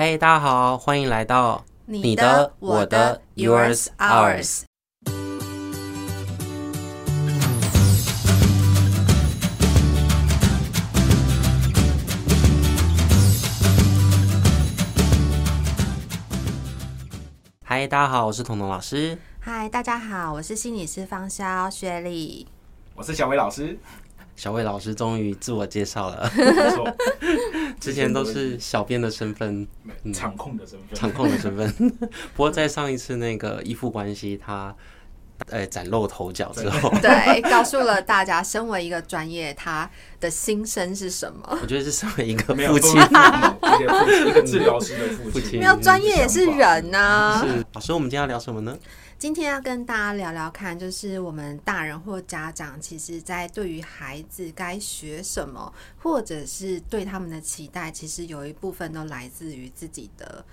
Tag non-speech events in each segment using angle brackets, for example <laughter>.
嗨，大家好，欢迎来到你的、我的、Yours、Ours。嗨，大家好，我是彤彤老师。嗨，大家好，我是心理师方潇雪莉。我是小伟老师。小魏老师终于自我介绍了，<laughs> 之前都是小编的身份，场控的身份，场控的身份。<laughs> 不过在上一次那个依附关系，他呃崭露头角之后，对，告诉了大家，身为一个专业，他的心声是什么？我觉得是身为一个父亲，一个治疗师的父亲，没有专业也是人啊。是。老师，我们今天要聊什么呢？今天要跟大家聊聊看，就是我们大人或家长，其实在对于孩子该学什么，或者是对他们的期待，其实有一部分都来自于自己的。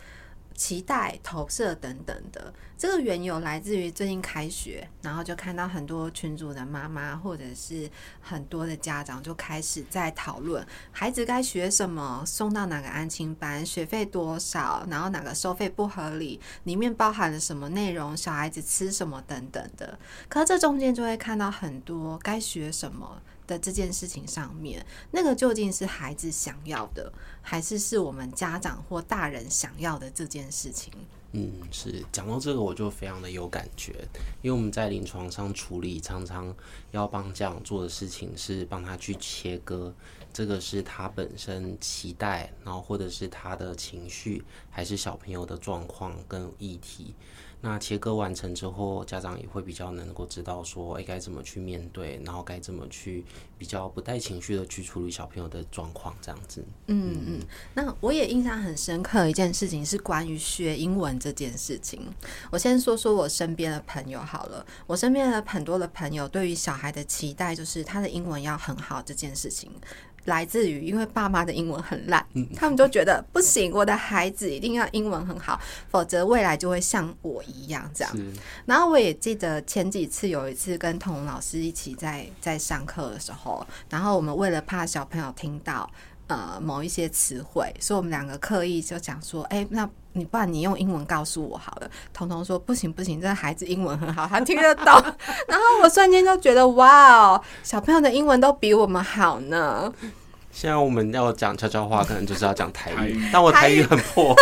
期待、投射等等的，这个缘由来自于最近开学，然后就看到很多群组的妈妈或者是很多的家长就开始在讨论孩子该学什么，送到哪个安亲班，学费多少，然后哪个收费不合理，里面包含了什么内容，小孩子吃什么等等的。可这中间就会看到很多该学什么。的这件事情上面，那个究竟是孩子想要的，还是是我们家长或大人想要的这件事情？嗯，是讲到这个，我就非常的有感觉，因为我们在临床上处理，常常要帮家长做的事情是帮他去切割，这个是他本身期待，然后或者是他的情绪，还是小朋友的状况跟议题。那切割完成之后，家长也会比较能够知道说，哎，该怎么去面对，然后该怎么去比较不带情绪的去处理小朋友的状况，这样子。嗯嗯。那我也印象很深刻一件事情是关于学英文这件事情。我先说说我身边的朋友好了，我身边的很多的朋友对于小孩的期待就是他的英文要很好这件事情。来自于因为爸妈的英文很烂，他们就觉得不行，我的孩子一定要英文很好，否则未来就会像我一样这样。然后我也记得前几次有一次跟童老师一起在在上课的时候，然后我们为了怕小朋友听到呃某一些词汇，所以我们两个刻意就讲说，哎，那你不然你用英文告诉我好了。彤彤说不行不行，这孩子英文很好，他听得懂。<laughs> 然后我瞬间就觉得哇哦，小朋友的英文都比我们好呢。现在我们要讲悄悄话，可能就是要讲台语，但我台语很破。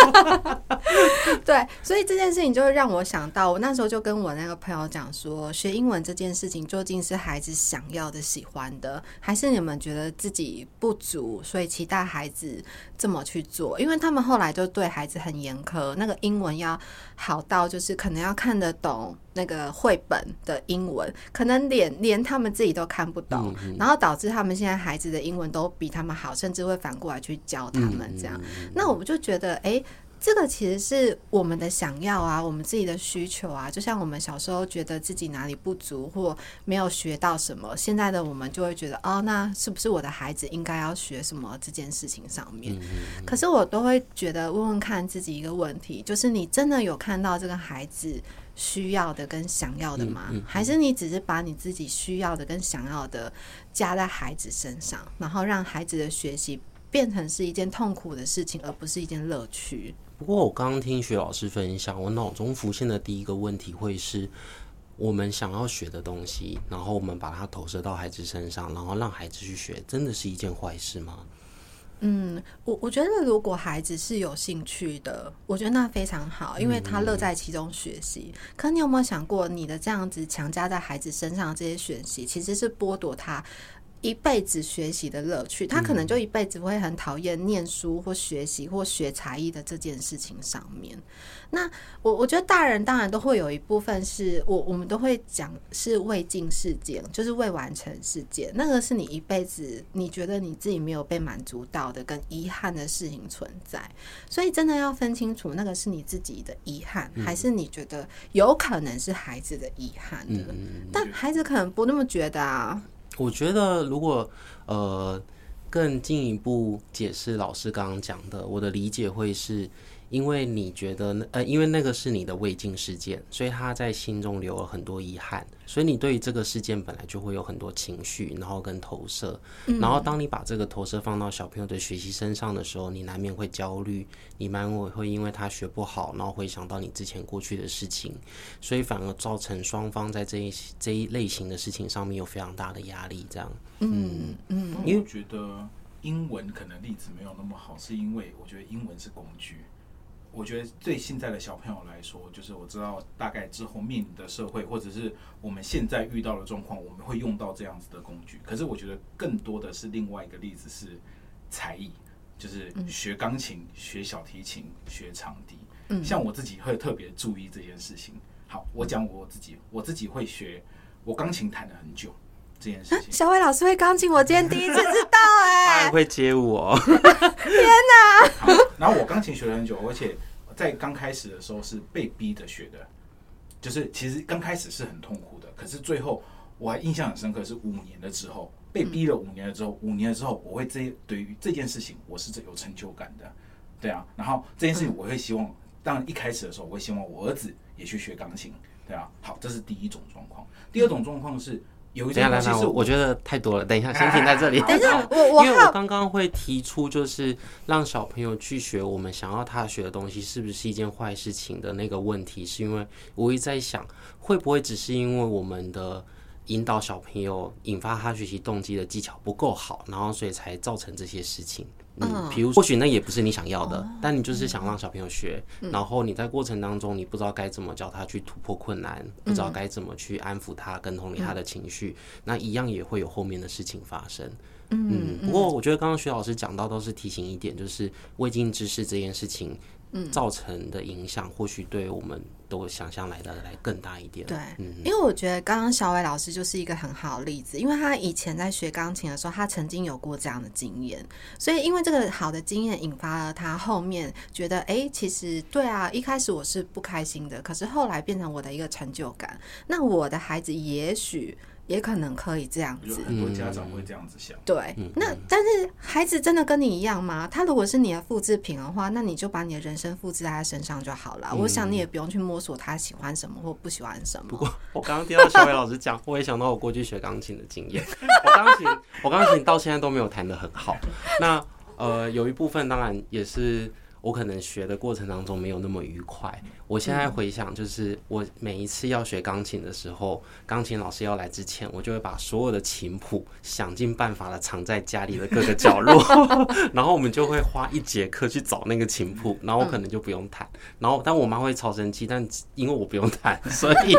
<laughs> 对，所以这件事情就会让我想到，我那时候就跟我那个朋友讲说，学英文这件事情究竟是孩子想要的、喜欢的，还是你们觉得自己不足，所以期待孩子这么去做？因为他们后来就对孩子很严苛，那个英文要好到就是可能要看得懂。那个绘本的英文，可能连连他们自己都看不懂，嗯嗯，然后导致他们现在孩子的英文都比他们好，甚至会反过来去教他们这样。那我们就觉得，哎，这个其实是我们的想要啊，我们自己的需求啊。就像我们小时候觉得自己哪里不足或没有学到什么，现在的我们就会觉得，哦，那是不是我的孩子应该要学什么这件事情上面？嗯嗯嗯，可是我都会觉得问问看自己一个问题，就是你真的有看到这个孩子需要的跟想要的吗？还是你只是把你自己需要的跟想要的加在孩子身上，然后让孩子的学习变成是一件痛苦的事情，而不是一件乐趣？不过我刚刚听徐老师分享，我脑中浮现的第一个问题会是：我们想要学的东西，然后我们把它投射到孩子身上，然后让孩子去学，真的是一件坏事吗？嗯，我我觉得如果孩子是有兴趣的，我觉得那非常好，因为他乐在其中学习。可你有没有想过，你的这样子强加在孩子身上的这些学习，其实是剥夺他一辈子学习的乐趣，他可能就一辈子会很讨厌念书或学习或学才艺的这件事情上面。那我我觉得大人当然都会有一部分是我我们都会讲是未尽事件，就是未完成事件，那个是你一辈子你觉得你自己没有被满足到的跟遗憾的事情存在。所以真的要分清楚，那个是你自己的遗憾，还是你觉得有可能是孩子的遗憾的？但孩子可能不那么觉得啊。我觉得，如果呃更进一步解释老师刚刚讲的，我的理解会是，因为你觉得呃，因为那个是你的未尽事件，所以他在心中留了很多遗憾，所以你对于这个事件本来就会有很多情绪，然后跟投射，然后当你把这个投射放到小朋友的学习身上的时候，你难免会焦虑，你难免会因为他学不好，然后会想到你之前过去的事情，所以反而造成双方在这一这一类型的事情上面有非常大的压力，这样，嗯嗯，因为我觉得英文可能例子没有那么好，是因为我觉得英文是工具。我觉得对现在的小朋友来说，就是我知道大概之后面临的社会，或者是我们现在遇到的状况，我们会用到这样子的工具。可是我觉得更多的是另外一个例子是才艺，就是学钢琴、学小提琴、学长笛。嗯像我自己会特别注意这件事情。好，我讲我自己，我自己会学，我钢琴弹了很久。这件事情，小伟老师会钢琴，我今天第一次知道哎、欸，他还会街舞哦，天哪！然后我钢琴学了很久，而且在刚开始的时候是被逼着学的，就是其实刚开始是很痛苦的，可是最后我还印象很深刻，是五年了之后被逼了五年了之后，五年了之后我会这对于这件事情我是有成就感的，对啊，然后这件事情我会希望，当然一开始的时候我会希望我儿子也去学钢琴，对啊，好，这是第一种状况，第二种状况是。有一点，等一下，我我觉得太多了。等一下，先停在这里。<laughs> 等一下，<laughs> 我我因为我刚刚会提出，就是让小朋友去学我们想要他学的东西，是不是一件坏事情的那个问题，是因为我一直在想，会不会只是因为我们的引导小朋友引发他学习动机的技巧不够好，然后所以才造成这些事情。嗯，比如或许那也不是你想要的，但你就是想让小朋友学，然后你在过程当中你不知道该怎么教他去突破困难，不知道该怎么去安抚他跟同理他的情绪，那一样也会有后面的事情发生。嗯，不过我觉得刚刚徐老师讲到都是提醒一点，就是未尽之事这件事情。造成的影响或许对我们都想象来的来更大一点。对，因为我觉得刚刚小伟老师就是一个很好的例子，因为他以前在学钢琴的时候，他曾经有过这样的经验，所以因为这个好的经验引发了他后面觉得，哎，其实对啊，一开始我是不开心的，可是后来变成我的一个成就感。那我的孩子也许。也可能可以这样子，很多家长会这样子想。对，那但是孩子真的跟你一样吗？他如果是你的复制品的话，那你就把你的人生复制在他身上就好了。嗯、我想你也不用去摸索他喜欢什么或不喜欢什么。不过我刚刚听到小伟老师讲，我也想到我过去学钢琴的经验。<laughs> 我钢琴，我钢琴到现在都没有弹得很好。那呃，有一部分当然也是我可能学的过程当中没有那么愉快。我现在回想，就是我每一次要学钢琴的时候，钢琴老师要来之前，我就会把所有的琴谱想尽办法的藏在家里的各个角落，<laughs> 然后我们就会花一节课去找那个琴谱，然后我可能就不用弹，然后但我妈会超生气，但因为我不用弹，<laughs> 所以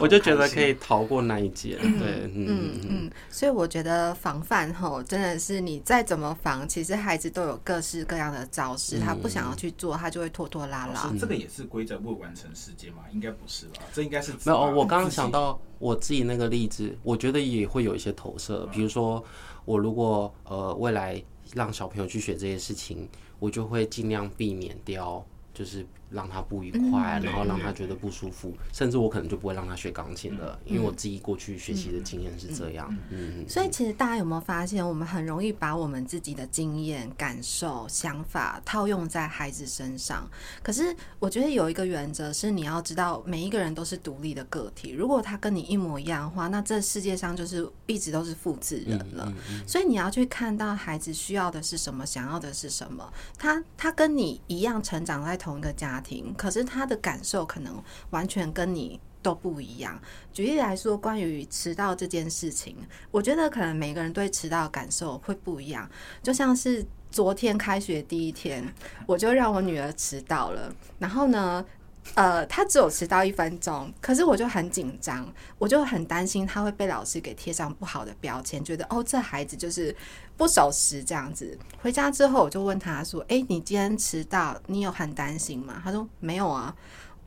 我就觉得可以逃过那一节。对，嗯嗯嗯，所以我觉得防范吼，真的是你再怎么防，其实孩子都有各式各样的招式，他不想要去做，他就会拖拖拉拉。这个也是规则。不完成世界吗？应该不是吧？这应该是没有。我刚刚想到我自己那个例子，我觉得也会有一些投射。比如说，我如果呃未来让小朋友去学这些事情，我就会尽量避免掉，就是。让他不愉快，然后让他觉得不舒服，甚至我可能就不会让他学钢琴了，因为我自己过去学习的经验是这样。嗯，所以其实大家有没有发现，我们很容易把我们自己的经验、感受、想法套用在孩子身上？可是我觉得有一个原则是，你要知道每一个人都是独立的个体。如果他跟你一模一样的话，那这世界上就是一直都是复制人了。所以你要去看到孩子需要的是什么，想要的是什么。他他跟你一样成长在同一个家。可是他的感受可能完全跟你都不一样。举例来说，关于迟到这件事情，我觉得可能每个人对迟到的感受会不一样。就像是昨天开学第一天，我就让我女儿迟到了，然后呢，呃，她只有迟到一分钟，可是我就很紧张，我就很担心她会被老师给贴上不好的标签，觉得哦，这孩子就是。不守时这样子，回家之后我就问他说：“诶，你今天迟到，你有很担心吗？”他说：“没有啊。”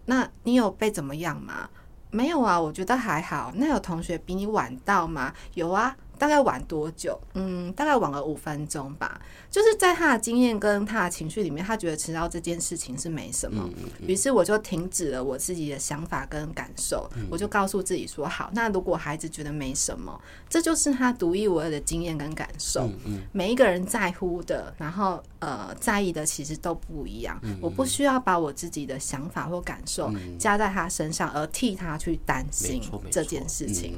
那你有被怎么样吗？没有啊，我觉得还好。那有同学比你晚到吗？有啊。大概晚多久？嗯，大概晚了五分钟吧。就是在他的经验跟他的情绪里面，他觉得迟到这件事情是没什么。于是我就停止了我自己的想法跟感受，我就告诉自己说：好，那如果孩子觉得没什么，这就是他独一无二的经验跟感受。每一个人在乎的，然后呃在意的，其实都不一样。我不需要把我自己的想法或感受加在他身上，而替他去担心这件事情。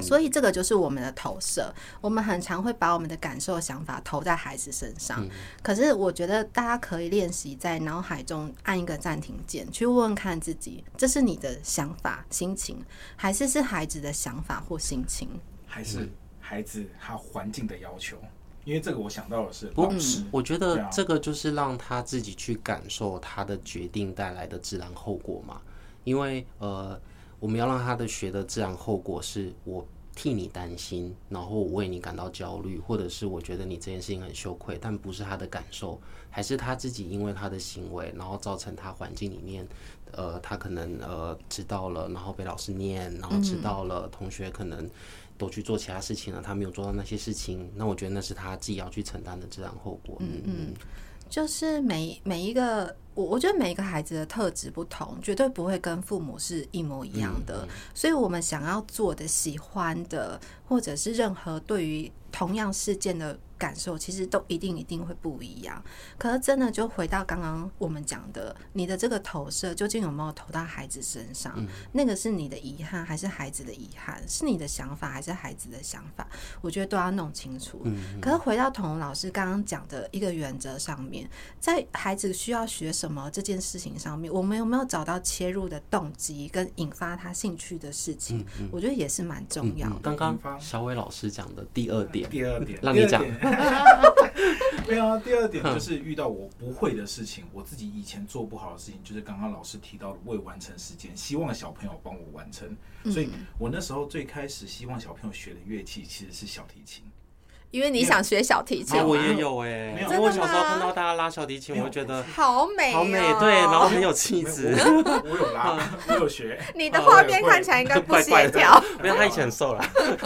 所以这个就是我们的投射，我们很常会把我们的感受、想法投在孩子身上。可是我觉得大家可以练习在脑海中按一个暂停键，去问问看自己：这是你的想法、心情，还是是孩子的想法或心情？还是孩子他环境的要求？因为这个我想到的是老师，我觉得这个就是让他自己去感受他的决定带来的自然后果嘛。因为呃。我们要让他的学的自然后果是我替你担心，然后我为你感到焦虑，或者是我觉得你这件事情很羞愧，但不是他的感受，还是他自己因为他的行为，然后造成他环境里面，呃，他可能呃知道了，然后被老师念，然后知道了同学可能都去做其他事情了，他没有做到那些事情，那我觉得那是他自己要去承担的自然后果。嗯嗯，就是每每一个。我我觉得每一个孩子的特质不同，绝对不会跟父母是一模一样的。所以，我们想要做的、喜欢的，或者是任何对于同样事件的。感受其实都一定一定会不一样，可是真的就回到刚刚我们讲的，你的这个投射究竟有没有投到孩子身上？嗯、那个是你的遗憾还是孩子的遗憾？是你的想法还是孩子的想法？我觉得都要弄清楚。嗯嗯，可是回到彤彤老师刚刚讲的一个原则上面，在孩子需要学什么这件事情上面，我们有没有找到切入的动机跟引发他兴趣的事情？嗯嗯，我觉得也是蛮重要的。刚刚小伟老师讲的第二点，第二点，让你讲。<laughs> 没有啊，第二点就是遇到我不会的事情，我自己以前做不好的事情，就是刚刚老师提到的未完成时间，希望小朋友帮我完成。所以我那时候最开始希望小朋友学的乐器其实是小提琴，因为你想学小提琴。我也有哎，因为我小时候看到大家拉小提琴，我觉得好美，好美，对，然后很有气质。我有拉，<laughs> 我有学。你的画面看起来应该不协调，<laughs> 没有，他以前很瘦了。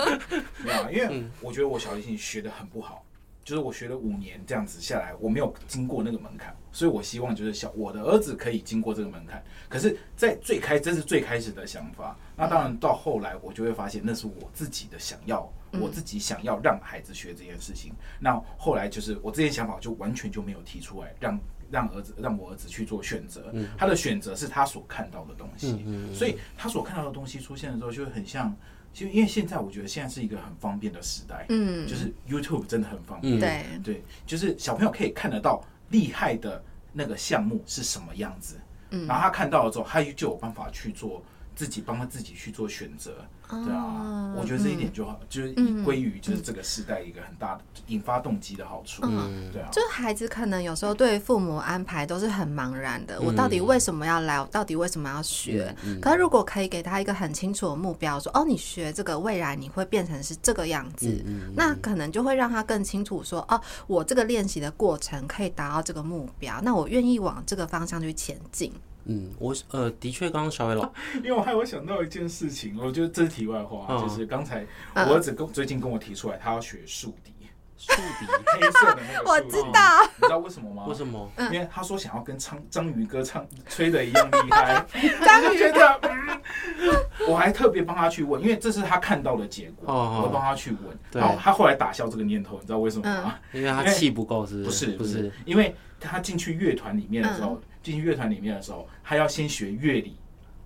<laughs> 没有，因为我觉得我小提琴学的很不好。就是我学了五年这样子下来，我没有经过那个门槛，所以我希望就是小我的儿子可以经过这个门槛。可是，在最开，这是最开始的想法。那当然到后来，我就会发现那是我自己的想要，我自己想要让孩子学这件事情。那后来就是我这些想法就完全就没有提出来，让让儿子让我儿子去做选择。他的选择是他所看到的东西，所以他所看到的东西出现的时候，就会很像。就因为现在我觉得现在是一个很方便的时代，嗯，就是 YouTube 真的很方便，对。对，就是小朋友可以看得到厉害的那个项目是什么样子，嗯，然后他看到了之后，他就有办法去做自己帮他自己去做选择。对啊，我觉得这一点就好，就是归于就是这个时代一个很大的引发动机的好处。嗯，对啊，就孩子可能有时候对父母安排都是很茫然的，我到底为什么要来？我到底为什么要学？可是如果可以给他一个很清楚的目标，说哦，你学这个未来你会变成是这个样子，那可能就会让他更清楚说哦，我这个练习的过程可以达到这个目标，那我愿意往这个方向去前进。嗯，我呃，的确，刚刚小伟老，<laughs> 因为我还有想到一件事情，我觉得这是题外话，嗯、就是刚才我儿子跟最近跟我提出来，他要学竖笛，竖笛黑色的那个，<laughs> 我知道，你知道为什么吗？为什么？因为他说想要跟章章鱼哥唱吹的一样厉害，<laughs> 章鱼觉得，我还特别帮他去问，因为这是他看到的结果，哦、我帮他去问，然后他后来打消这个念头，你知道为什么吗？因为他气不够，是不是？不是，因为他进去乐团里面的时候。进去乐团里面的时候，他要先学乐理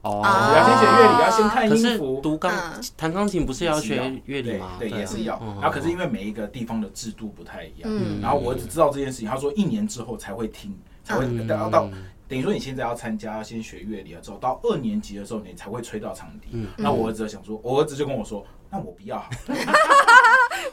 哦，要先学乐理，要先看音符。读钢弹钢琴不是要学乐理吗？对，也是要。然后可是因为每一个地方的制度不太一样，然后我只知道这件事情。他说一年之后才会听，才会到到等于说你现在要参加，要先学乐理了之后，到二年级的时候你才会吹到长笛。那我儿子想说，我儿子就跟我说，那我不要，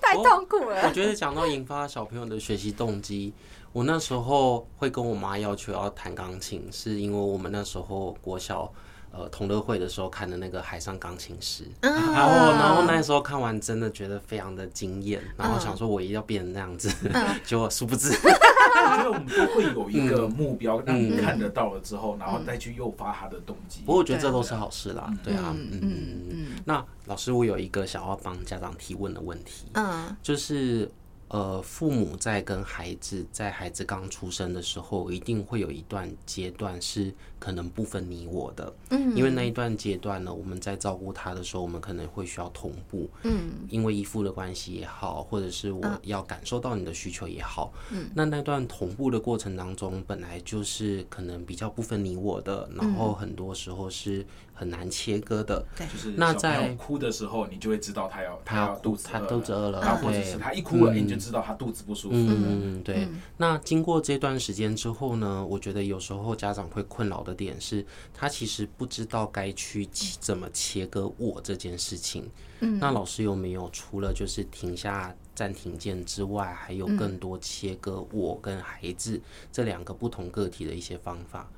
太痛苦了。我觉得讲到引发小朋友的学习动机。我那时候会跟我妈要求要弹钢琴，是因为我们那时候国小呃同乐会的时候看的那个《海上钢琴师》，然后然后那时候看完真的觉得非常的惊艳，然后想说我一定要变成那样子，<laughs> 结果殊不知，觉得我们都会有一个目标，让你看得到了之后，然后再去诱发他的动机。不过我觉得这都是好事啦，对啊，嗯。嗯嗯。那老师，我有一个想要帮家长提问的问题，嗯，就是。呃，父母在跟孩子，在孩子刚出生的时候，一定会有一段阶段是可能不分你我的，嗯，因为那一段阶段呢，我们在照顾他的时候，我们可能会需要同步，嗯，因为依附的关系也好，或者是我要感受到你的需求也好，嗯，那那段同步的过程当中，本来就是可能比较不分你我的，然后很多时候是。很难切割的，对，就是那在哭的时候，你就会知道他要他要肚子他肚子饿了，然后或者是他一哭了，你就知道他肚子不舒服。嗯，对。那经过这段时间之后呢，我觉得有时候家长会困扰的点是，他其实不知道该去怎么切割我这件事情。嗯，那老师有没有除了就是停下暂停键之外，还有更多切割我跟孩子这两个不同个体的一些方法？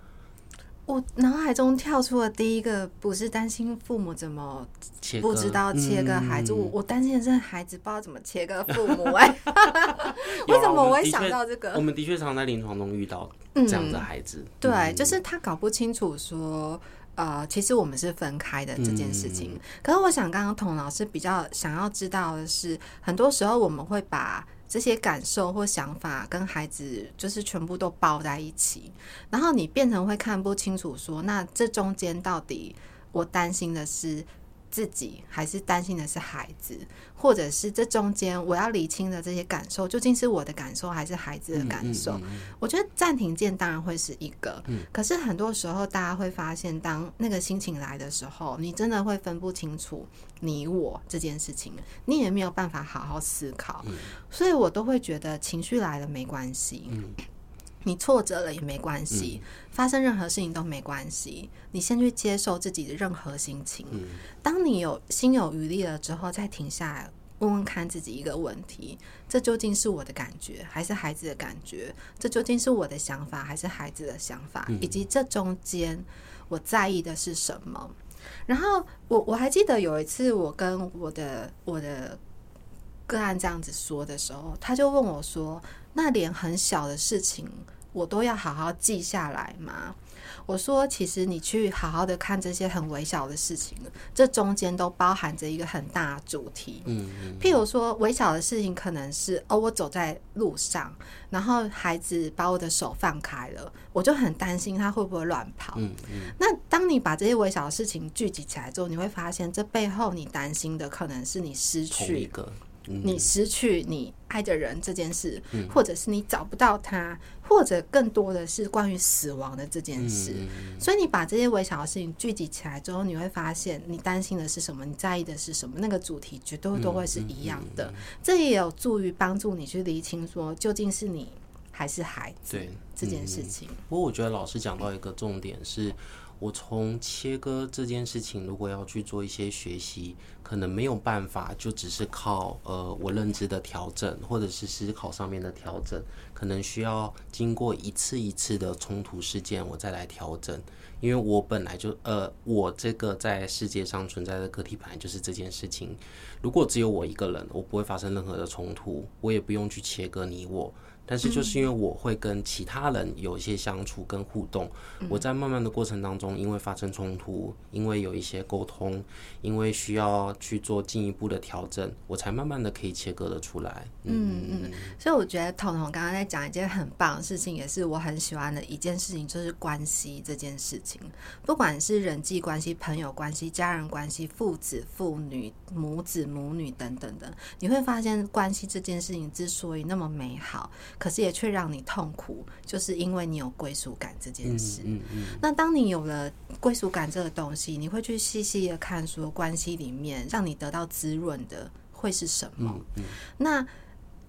我脑海中跳出了第一个，不是担心父母怎么不知道切割孩子，我我担心的是孩子不知道怎么切割父母。<laughs> 哎，为什么我会想到这个？我们的确常在临床中遇到这样的孩子，对，就是他搞不清楚说，呃，其实我们是分开的这件事情。可是我想，刚刚童老师比较想要知道的是，很多时候我们会把。这些感受或想法跟孩子就是全部都包在一起，然后你变成会看不清楚，说那这中间到底我担心的是自己还是担心的是孩子，或者是这中间我要理清的这些感受究竟是我的感受还是孩子的感受？嗯嗯嗯、我觉得暂停键当然会是一个，嗯、可是很多时候大家会发现，当那个心情来的时候，你真的会分不清楚你我这件事情，你也没有办法好好思考，嗯、所以我都会觉得情绪来了没关系。嗯你挫折了也没关系，嗯、发生任何事情都没关系。你先去接受自己的任何心情。嗯、当你有心有余力了之后，再停下来问问看自己一个问题：这究竟是我的感觉，还是孩子的感觉？这究竟是我的想法，还是孩子的想法？嗯、以及这中间我在意的是什么？然后我我还记得有一次，我跟我的我的个案这样子说的时候，他就问我说。那连很小的事情，我都要好好记下来吗？我说，其实你去好好的看这些很微小的事情，这中间都包含着一个很大的主题。嗯，譬如说，微小的事情可能是哦，我走在路上，然后孩子把我的手放开了，我就很担心他会不会乱跑。嗯嗯。那当你把这些微小的事情聚集起来之后，你会发现，这背后你担心的可能是你失去一个。你失去你爱的人这件事，或者是你找不到他，或者更多的是关于死亡的这件事。所以你把这些微小的事情聚集起来之后，你会发现你担心的是什么，你在意的是什么，那个主题绝对都会是一样的。这也有助于帮助你去厘清说，究竟是你还是孩子这件事情。不过我觉得老师讲到一个重点是。我从切割这件事情，如果要去做一些学习，可能没有办法，就只是靠呃我认知的调整，或者是思考上面的调整，可能需要经过一次一次的冲突事件，我再来调整。因为我本来就呃，我这个在世界上存在的个体本来就是这件事情。如果只有我一个人，我不会发生任何的冲突，我也不用去切割你我。但是就是因为我会跟其他人有一些相处跟互动，我在慢慢的过程当中，因为发生冲突，因为有一些沟通，因为需要去做进一步的调整，我才慢慢的可以切割的出来。嗯嗯，所以我觉得彤彤刚刚在讲一件很棒的事情，也是我很喜欢的一件事情，就是关系这件事情，不管是人际关系、朋友关系、家人关系、父子、父女、母子、母女等等的，你会发现关系这件事情之所以那么美好。可是也却让你痛苦，就是因为你有归属感这件事。嗯嗯嗯。那当你有了归属感这个东西，你会去细细的看，说关系里面让你得到滋润的会是什么？那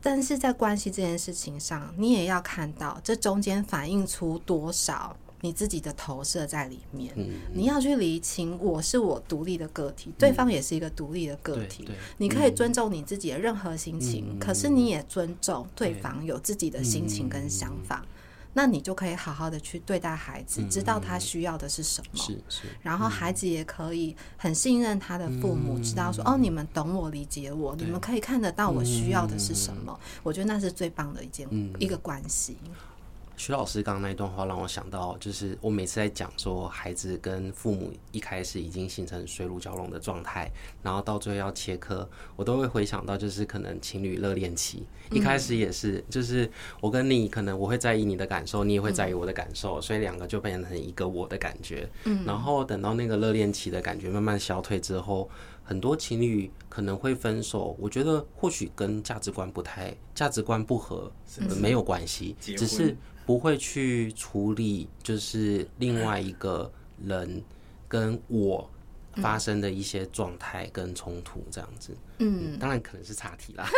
但是在关系这件事情上，你也要看到这中间反映出多少。你自己的投射在里面，你要去厘清，我是我独立的个体，嗯、对方也是一个独立的个体。你可以尊重你自己的任何心情，嗯、可是你也尊重对方有自己的心情跟想法。嗯、那你就可以好好的去对待孩子，嗯、知道他需要的是什么。是是。然后孩子也可以很信任他的父母，嗯、知道说哦，你们懂我，理解我，你们可以看得到我需要的是什么。嗯、我觉得那是最棒的一件、嗯、一个关系。徐老师刚刚那一段话让我想到，就是我每次在讲说孩子跟父母一开始已经形成水乳交融的状态，然后到最后要切割，我都会回想到就是可能情侣热恋期一开始也是，就是我跟你可能我会在意你的感受，你也会在意我的感受，所以两个就变成一个我的感觉。嗯，然后等到那个热恋期的感觉慢慢消退之后，很多情侣可能会分手。我觉得或许跟价值观不太、价值观不合没有关系，只是。不会去处理，就是另外一个人跟我发生的一些状态跟冲突这样子。嗯，当然可能是岔题啦。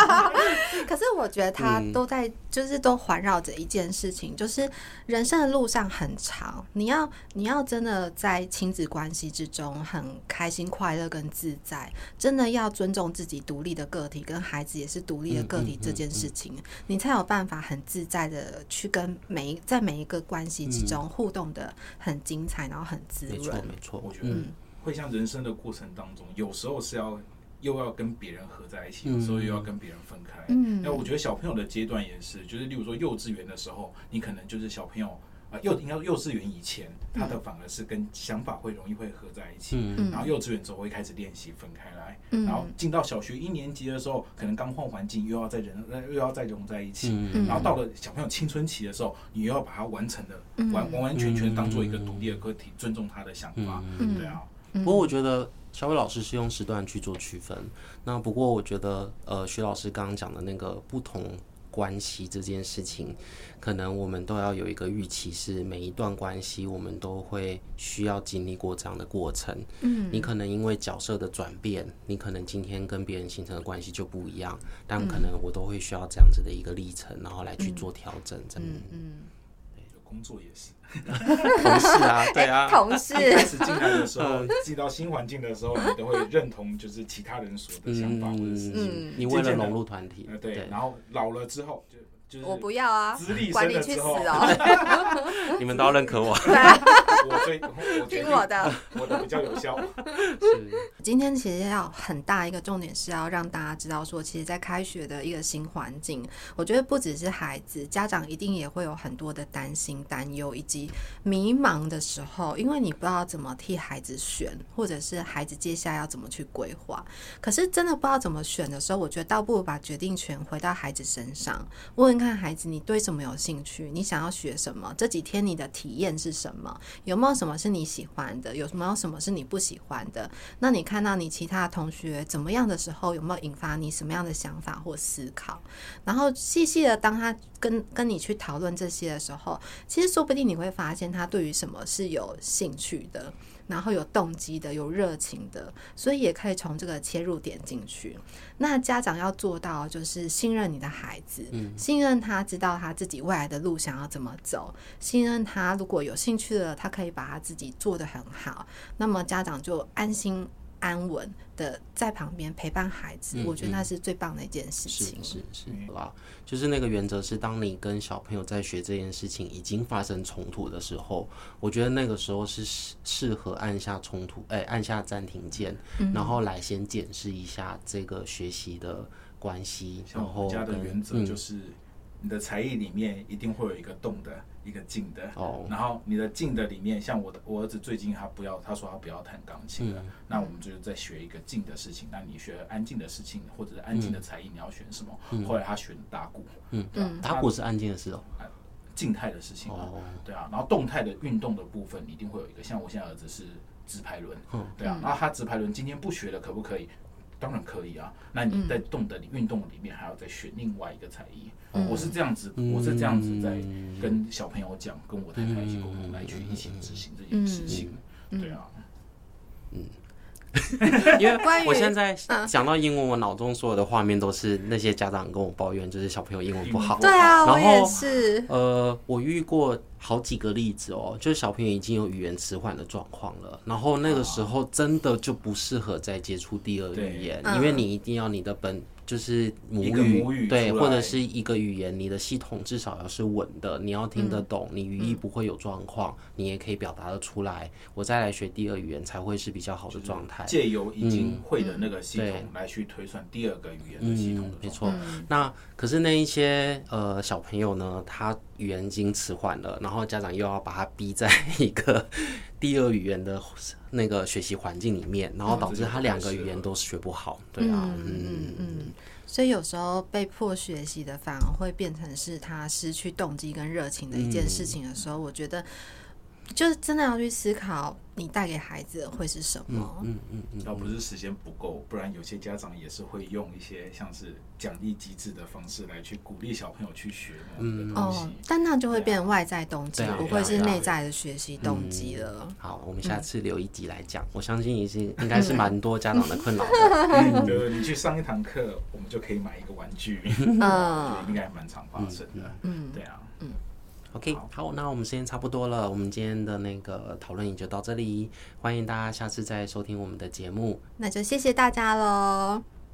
<laughs> 可是我觉得他都在，就是都环绕着一件事情，就是人生的路上很长，你要你要真的在亲子关系之中很开心、快乐跟自在，真的要尊重自己独立的个体，跟孩子也是独立的个体这件事情，你才有办法很自在的去跟每一在每一个关系之中互动的很精彩，然后很滋润。没错，没错。我觉得会像人生的过程当中，有时候是要。又要跟别人合在一起，有时候又要跟别人分开。嗯，那我觉得小朋友的阶段也是，就是例如说幼稚园的时候，你可能就是小朋友啊，幼应该幼稚园以前，他的反而是跟想法会容易会合在一起。嗯，然后幼稚园之后会开始练习分开来，然后进到小学一年级的时候，可能刚换环境，又要再人又要再融在一起。嗯，然后到了小朋友青春期的时候，你又要把它完成的完完完全全当做一个独立的个体，尊重他的想法。嗯，对啊。不过我觉得。小伟老师是用时段去做区分，那不过我觉得，呃，徐老师刚刚讲的那个不同关系这件事情，可能我们都要有一个预期，是每一段关系我们都会需要经历过这样的过程。嗯，你可能因为角色的转变，你可能今天跟别人形成的关系就不一样，但可能我都会需要这样子的一个历程，然后来去做调整。嗯嗯，工作也是。同事啊，<laughs> 对啊，同事。开始进来的时候，进到新环境的时候，你都会认同就是其他人所的想法或者事情你为了融入团体，对。然后老了之后就。我不要啊！管你去死哦！<laughs> 你们都要认可我。<laughs> 我最 <laughs> 听我的，我的比较有效。今天其实要很大一个重点是要让大家知道说，其实，在开学的一个新环境，我觉得不只是孩子，家长一定也会有很多的担心、担忧以及迷茫的时候，因为你不知道怎么替孩子选，或者是孩子接下来要怎么去规划。可是真的不知道怎么选的时候，我觉得倒不如把决定权回到孩子身上，问。看孩子，你对什么有兴趣？你想要学什么？这几天你的体验是什么？有没有什么是你喜欢的？有没有什么是你不喜欢的？那你看到你其他同学怎么样的时候，有没有引发你什么样的想法或思考？然后细细的，当他跟跟你去讨论这些的时候，其实说不定你会发现他对于什么是有兴趣的。然后有动机的，有热情的，所以也可以从这个切入点进去。那家长要做到就是信任你的孩子，嗯，信任他知道他自己未来的路想要怎么走，信任他如果有兴趣的，他可以把他自己做得很好。那么家长就安心。安稳的在旁边陪伴孩子，我觉得那是最棒的一件事情。是是是，啦，就是那个原则是，当你跟小朋友在学这件事情已经发生冲突的时候，我觉得那个时候是适适合按下冲突，哎、欸，按下暂停键，嗯、然后来先检视一下这个学习的关系。然后家的原则就是。嗯你的才艺里面一定会有一个动的，一个静的。哦。然后你的静的里面，像我的我儿子最近他不要，他说他不要弹钢琴了。嗯。那我们就是在学一个静的事情。那你学安静的事情，或者是安静的才艺，你要选什么？嗯。后来他选打鼓。嗯。对。打鼓是安静的事哦。静态的事情。哦。对啊。然后动态的运动的部分，你一定会有一个。像我现在儿子是直排轮。嗯。对啊。然后他直排轮今天不学了，可不可以？当然可以啊，那你在动的运动里面还要再选另外一个才艺。嗯、我是这样子，我是这样子在跟小朋友讲，跟我太太一起沟通来去一起执行这件事情。对啊，嗯，<laughs> 因为我现在讲到英文，我脑中所有的画面都是那些家长跟我抱怨，就是小朋友英文不好。对啊，我也是。呃，我遇过。好几个例子哦，就是小朋友已经有语言迟缓的状况了，然后那个时候真的就不适合再接触第二语言，因为你一定要你的本就是母语，母语对，或者是一个语言，你的系统至少要是稳的，你要听得懂，你语义不会有状况，你也可以表达得出来，我再来学第二语言才会是比较好的状态。借由已经会的那个系统来去推算第二个语言的系统的、嗯、没错。那可是那一些呃小朋友呢，他。语言已经迟缓了，然后家长又要把他逼在一个第二语言的那个学习环境里面，然后导致他两个语言都学不好。对啊，嗯嗯嗯。所以有时候被迫学习的，反而会变成是他失去动机跟热情的一件事情的时候，我觉得。就是真的要去思考，你带给孩子的会是什么？嗯嗯嗯，要、嗯嗯、不是时间不够，不然有些家长也是会用一些像是奖励机制的方式来去鼓励小朋友去学嗯哦，但那就会变成外在动机，不会是内在的学习动机了、嗯。好，我们下次留一集来讲、嗯。我相信已经应该是蛮多家长的困扰的。<laughs> 对，你去上一堂课，我们就可以买一个玩具。嗯，<laughs> 应该蛮常发生的。嗯，对啊，嗯。OK，好，好，那我们时间差不多了，我们今天的那个讨论也就到这里，欢迎大家下次再收听我们的节目，那就谢谢大家喽。